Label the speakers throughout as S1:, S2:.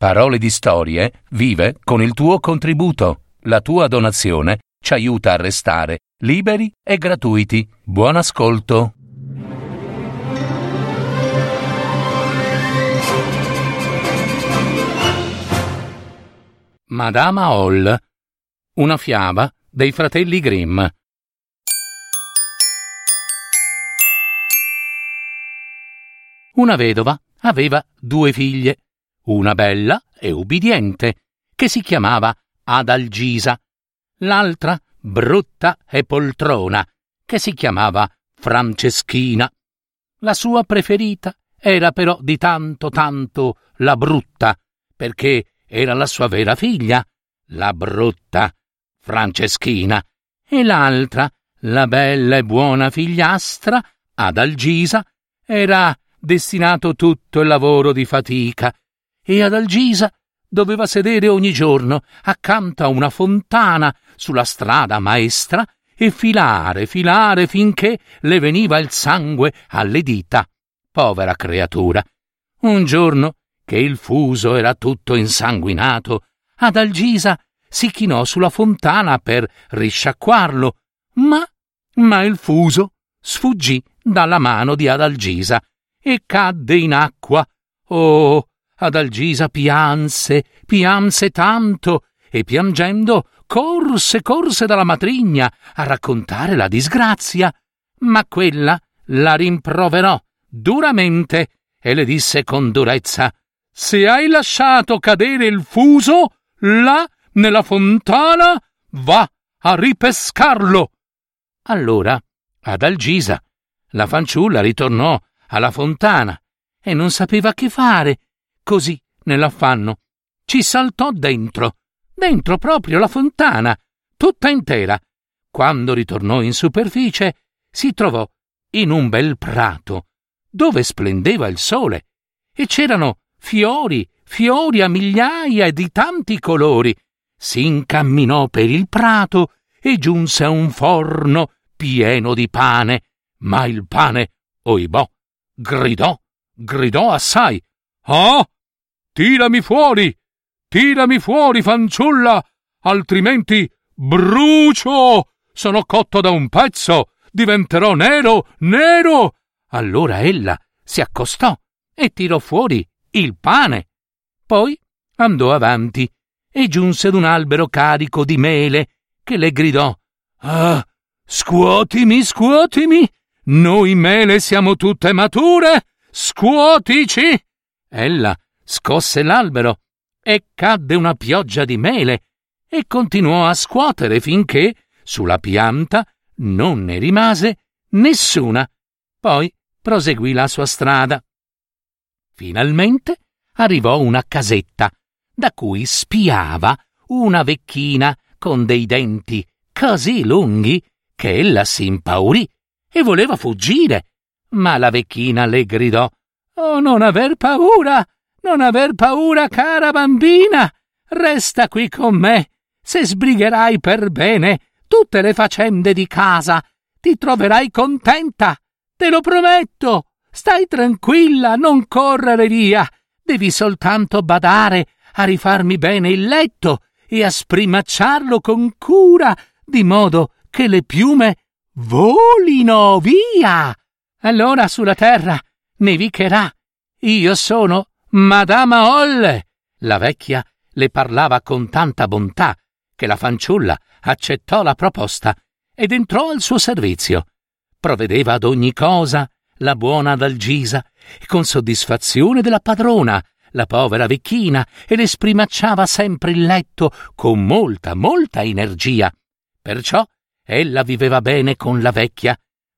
S1: Parole di Storie vive con il tuo contributo. La tua donazione ci aiuta a restare liberi e gratuiti. Buon ascolto. Madama Hall. Una fiaba dei fratelli Grimm. Una vedova aveva due figlie, una bella e ubbidiente, che si chiamava Adalgisa, l'altra brutta e poltrona, che si chiamava Franceschina. La sua preferita era però di tanto tanto la brutta, perché era la sua vera figlia, la brutta Franceschina, e l'altra, la bella e buona figliastra, Adalgisa, era destinato tutto il lavoro di fatica, e Adalgisa doveva sedere ogni giorno accanto a una fontana sulla strada maestra e filare, filare finché le veniva il sangue alle dita. Povera creatura. Un giorno, che il fuso era tutto insanguinato, Adalgisa si chinò sulla fontana per risciacquarlo, ma, ma il fuso sfuggì dalla mano di Adalgisa e cadde in acqua. Oh, Adalgisa pianse, pianse tanto, e piangendo corse, corse dalla matrigna a raccontare la disgrazia. Ma quella la rimproverò duramente e le disse con durezza Se hai lasciato cadere il fuso là nella fontana, va a ripescarlo. Allora Adalgisa, la fanciulla, ritornò alla fontana e non sapeva che fare. Così, nell'affanno, ci saltò dentro, dentro proprio la fontana, tutta intera. Quando ritornò in superficie, si trovò in un bel prato, dove splendeva il sole, e c'erano fiori, fiori a migliaia e di tanti colori. Si incamminò per il prato e giunse a un forno pieno di pane, ma il pane, oibò, gridò, gridò assai. Ah! Tirami fuori! Tirami fuori, fanciulla! Altrimenti brucio! Sono cotto da un pezzo! Diventerò nero, nero! Allora ella si accostò e tirò fuori il pane. Poi andò avanti e giunse ad un albero carico di mele che le gridò Ah, scuotimi, scuotimi! Noi mele siamo tutte mature! Scuotici! Ella scosse l'albero e cadde una pioggia di mele e continuò a scuotere finché sulla pianta non ne rimase nessuna. Poi proseguì la sua strada. Finalmente arrivò una casetta da cui spiava una vecchina con dei denti così lunghi che ella si impaurì e voleva fuggire. Ma la vecchina le gridò Oh, non aver paura, non aver paura, cara bambina. Resta qui con me. Se sbrigherai per bene tutte le faccende di casa, ti troverai contenta. Te lo prometto. Stai tranquilla, non correre via. Devi soltanto badare a rifarmi bene il letto e a sprimacciarlo con cura, di modo che le piume volino via. Allora sulla terra nevicherà. Io sono Madama Holle. La vecchia le parlava con tanta bontà che la fanciulla accettò la proposta ed entrò al suo servizio. Provvedeva ad ogni cosa la buona Dalgisa e con soddisfazione della padrona la povera vecchina e le sprimacciava sempre il letto con molta, molta energia. Perciò ella viveva bene con la vecchia,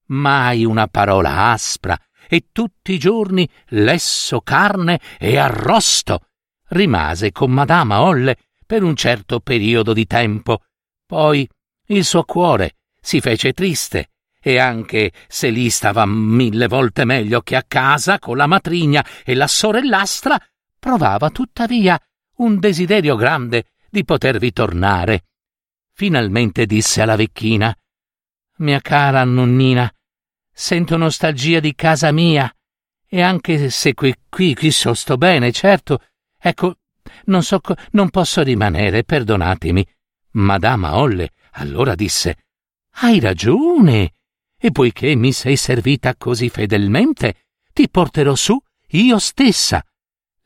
S1: mai una parola aspra e tutti i giorni lesso carne e arrosto. Rimase con Madama Olle per un certo periodo di tempo. Poi il suo cuore si fece triste e anche se lì stava mille volte meglio che a casa con la matrigna e la sorellastra, provava tuttavia un desiderio grande di potervi tornare. Finalmente disse alla vecchina Mia cara nonnina, sento nostalgia di casa mia, e anche se qui, qui, qui so sto bene, certo, ecco, non so, co- non posso rimanere, perdonatemi. Madama Olle allora disse: Hai ragione. E poiché mi sei servita così fedelmente, ti porterò su io stessa.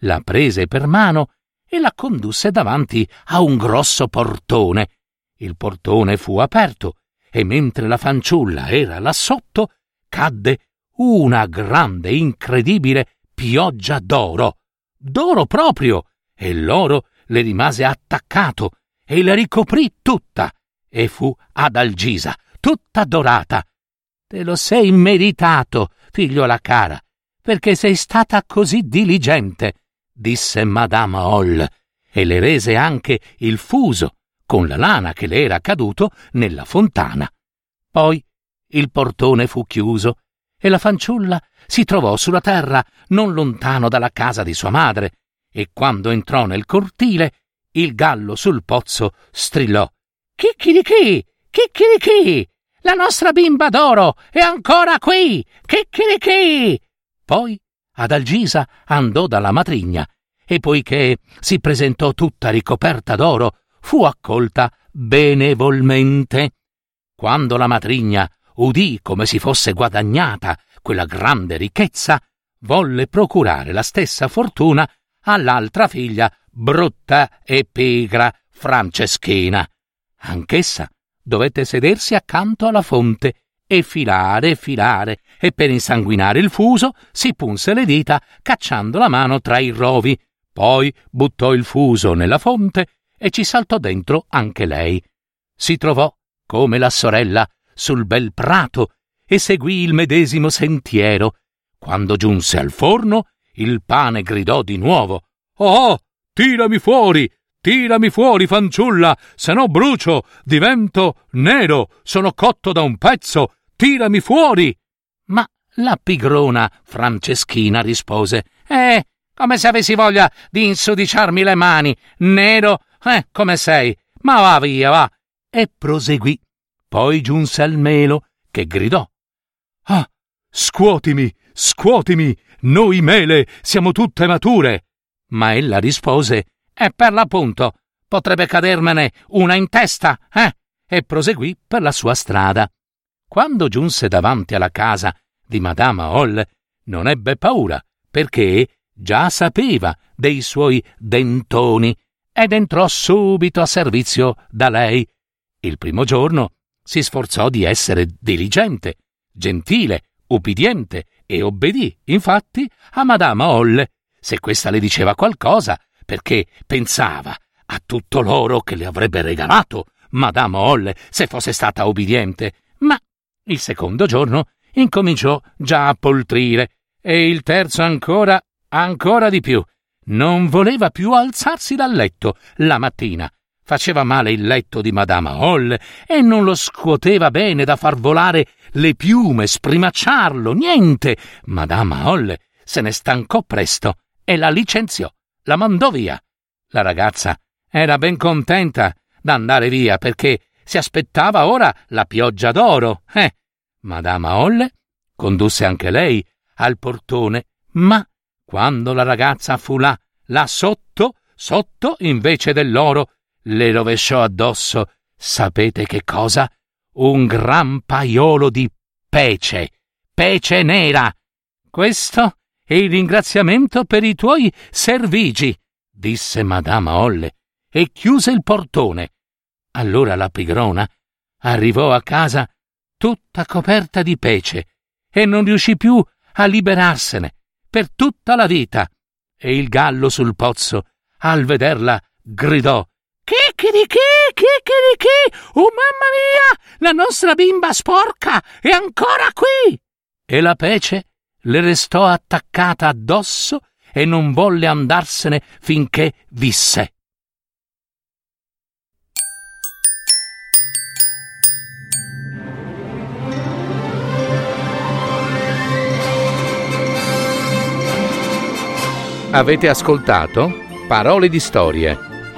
S1: La prese per mano e la condusse davanti a un grosso portone. Il portone fu aperto e mentre la fanciulla era là sotto, cadde una grande, incredibile pioggia d'oro. D'oro proprio! E l'oro le rimase attaccato e la ricoprì tutta e fu adalgisa, tutta dorata. Te lo sei meritato, figliola cara, perché sei stata così diligente, disse Madame Hall, e le rese anche il fuso con la lana che le era caduto nella fontana. Poi il portone fu chiuso e la fanciulla si trovò sulla terra non lontano dalla casa di sua madre, e quando entrò nel cortile il gallo sul pozzo strillò Chicchirichì, chicchirichì, la nostra bimba d'oro è ancora qui, chicchirichì. Poi Adalgisa andò dalla matrigna e poiché si presentò tutta ricoperta d'oro, fu accolta benevolmente. Quando la matrigna udì come si fosse guadagnata quella grande ricchezza, volle procurare la stessa fortuna all'altra figlia brutta e pigra Franceschina. Anch'essa dovette sedersi accanto alla fonte e filare e filare, e per insanguinare il fuso si punse le dita cacciando la mano tra i rovi, poi buttò il fuso nella fonte e ci saltò dentro anche lei. Si trovò, come la sorella, sul bel prato e seguì il medesimo sentiero. Quando giunse al forno, il pane gridò di nuovo Oh, tirami fuori, tirami fuori, fanciulla, se no brucio, divento nero, sono cotto da un pezzo, tirami fuori. Ma la pigrona Franceschina rispose Eh, come se avessi voglia di insudiciarmi le mani, nero, eh, come sei, ma va via, va. E proseguì. Poi giunse al melo, che gridò Ah, scuotimi, scuotimi, noi mele siamo tutte mature. Ma ella rispose E per l'appunto, potrebbe cadermene una in testa, eh? E proseguì per la sua strada. Quando giunse davanti alla casa di Madama Hall, non ebbe paura, perché già sapeva dei suoi dentoni ed entrò subito a servizio da lei. Il primo giorno si sforzò di essere diligente, gentile, ubbidiente e obbedì, infatti, a Madama Hall se questa le diceva qualcosa, perché pensava a tutto l'oro che le avrebbe regalato Madame Holle se fosse stata ubbidiente. Ma il secondo giorno incominciò già a poltrire e il terzo ancora, ancora di più. Non voleva più alzarsi dal letto la mattina. Faceva male il letto di Madame Hall e non lo scuoteva bene da far volare le piume, sprimacciarlo, niente. Madame Hall se ne stancò presto e la licenziò, la mandò via. La ragazza era ben contenta d'andare via perché si aspettava ora la pioggia d'oro. Eh, Madama Olle condusse anche lei al portone, ma quando la ragazza fu là, là sotto, sotto, invece dell'oro, le rovesciò addosso, sapete che cosa? Un gran paiolo di pece, pece nera. Questo e il ringraziamento per i tuoi servigi, disse Madama Olle, e chiuse il portone. Allora la pigrona arrivò a casa tutta coperta di pece e non riuscì più a liberarsene per tutta la vita. E il gallo sul pozzo, al vederla, gridò Chicchirichì, chicchirichì, oh mamma mia, la nostra bimba sporca è ancora qui! E la pece le restò attaccata addosso e non volle andarsene finché visse. Avete ascoltato Parole di storie,